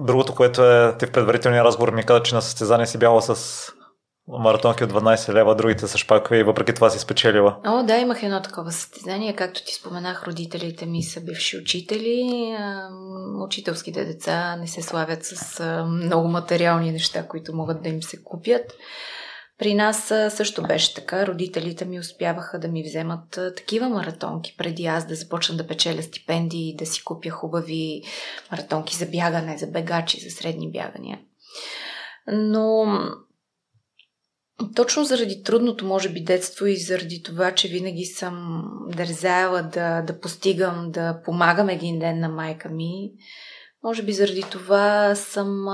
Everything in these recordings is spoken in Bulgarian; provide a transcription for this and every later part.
Другото, което е, ти в предварителния разговор ми каза, че на състезание си бяла с маратонки от 12 лева, другите са шпакове и въпреки това си спечелила. О, да, имах едно такова състезание. Както ти споменах, родителите ми са бивши учители. Учителските деца не се славят с много материални неща, които могат да им се купят. При нас също беше така. Родителите ми успяваха да ми вземат такива маратонки, преди аз да започна да печеля стипендии да си купя хубави маратонки за бягане, за бегачи, за средни бягания. Но точно заради трудното, може би, детство и заради това, че винаги съм дързяла да, да постигам, да помагам един ден на майка ми, може би заради това съм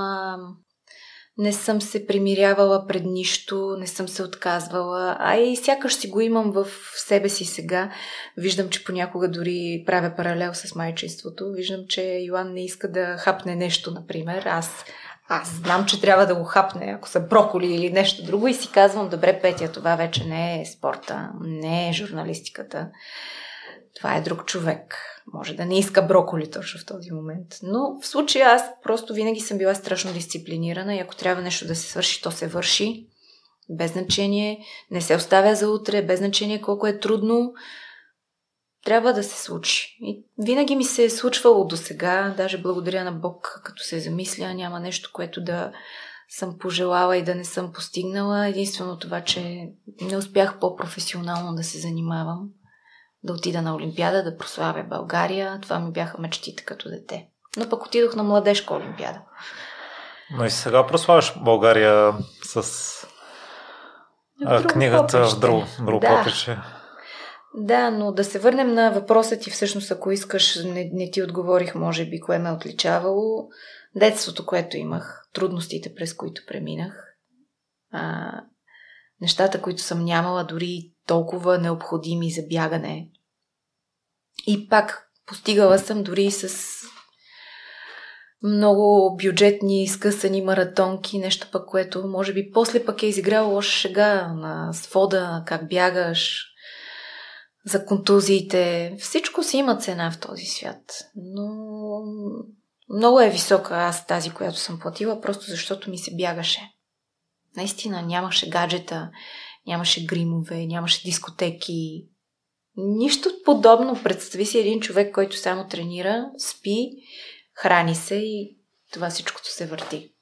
не съм се примирявала пред нищо, не съм се отказвала, а и сякаш си го имам в себе си сега. Виждам, че понякога дори правя паралел с майчинството. Виждам, че Йоан не иска да хапне нещо, например. Аз, аз знам, че трябва да го хапне, ако са броколи или нещо друго и си казвам, добре, Петя, това вече не е спорта, не е журналистиката. Това е друг човек може да не иска броколи точно в този момент. Но в случая аз просто винаги съм била страшно дисциплинирана и ако трябва нещо да се свърши, то се върши. Без значение, не се оставя за утре, без значение колко е трудно, трябва да се случи. И винаги ми се е случвало до сега, даже благодаря на Бог, като се замисля, няма нещо, което да съм пожелала и да не съм постигнала. Единствено това, че не успях по-професионално да се занимавам да отида на Олимпиада, да прославя България. Това ми бяха мечтите като дете. Но пък отидох на младежка Олимпиада. Но и сега прославяш България с в книгата в друго, друго да. поприще. Да, но да се върнем на въпроса ти, всъщност, ако искаш, не, не ти отговорих, може би, кое ме е отличавало. Детството, което имах, трудностите, през които преминах, а, нещата, които съм нямала, дори толкова необходими за бягане. И пак постигала съм дори с много бюджетни, скъсани маратонки, нещо пък, което може би после пък е изиграло лоша шега на свода, как бягаш, за контузиите. Всичко си има цена в този свят. Но много е висока аз тази, която съм платила, просто защото ми се бягаше. Наистина нямаше гаджета, нямаше гримове, нямаше дискотеки. Нищо подобно. Представи си един човек, който само тренира, спи, храни се и това всичкото се върти.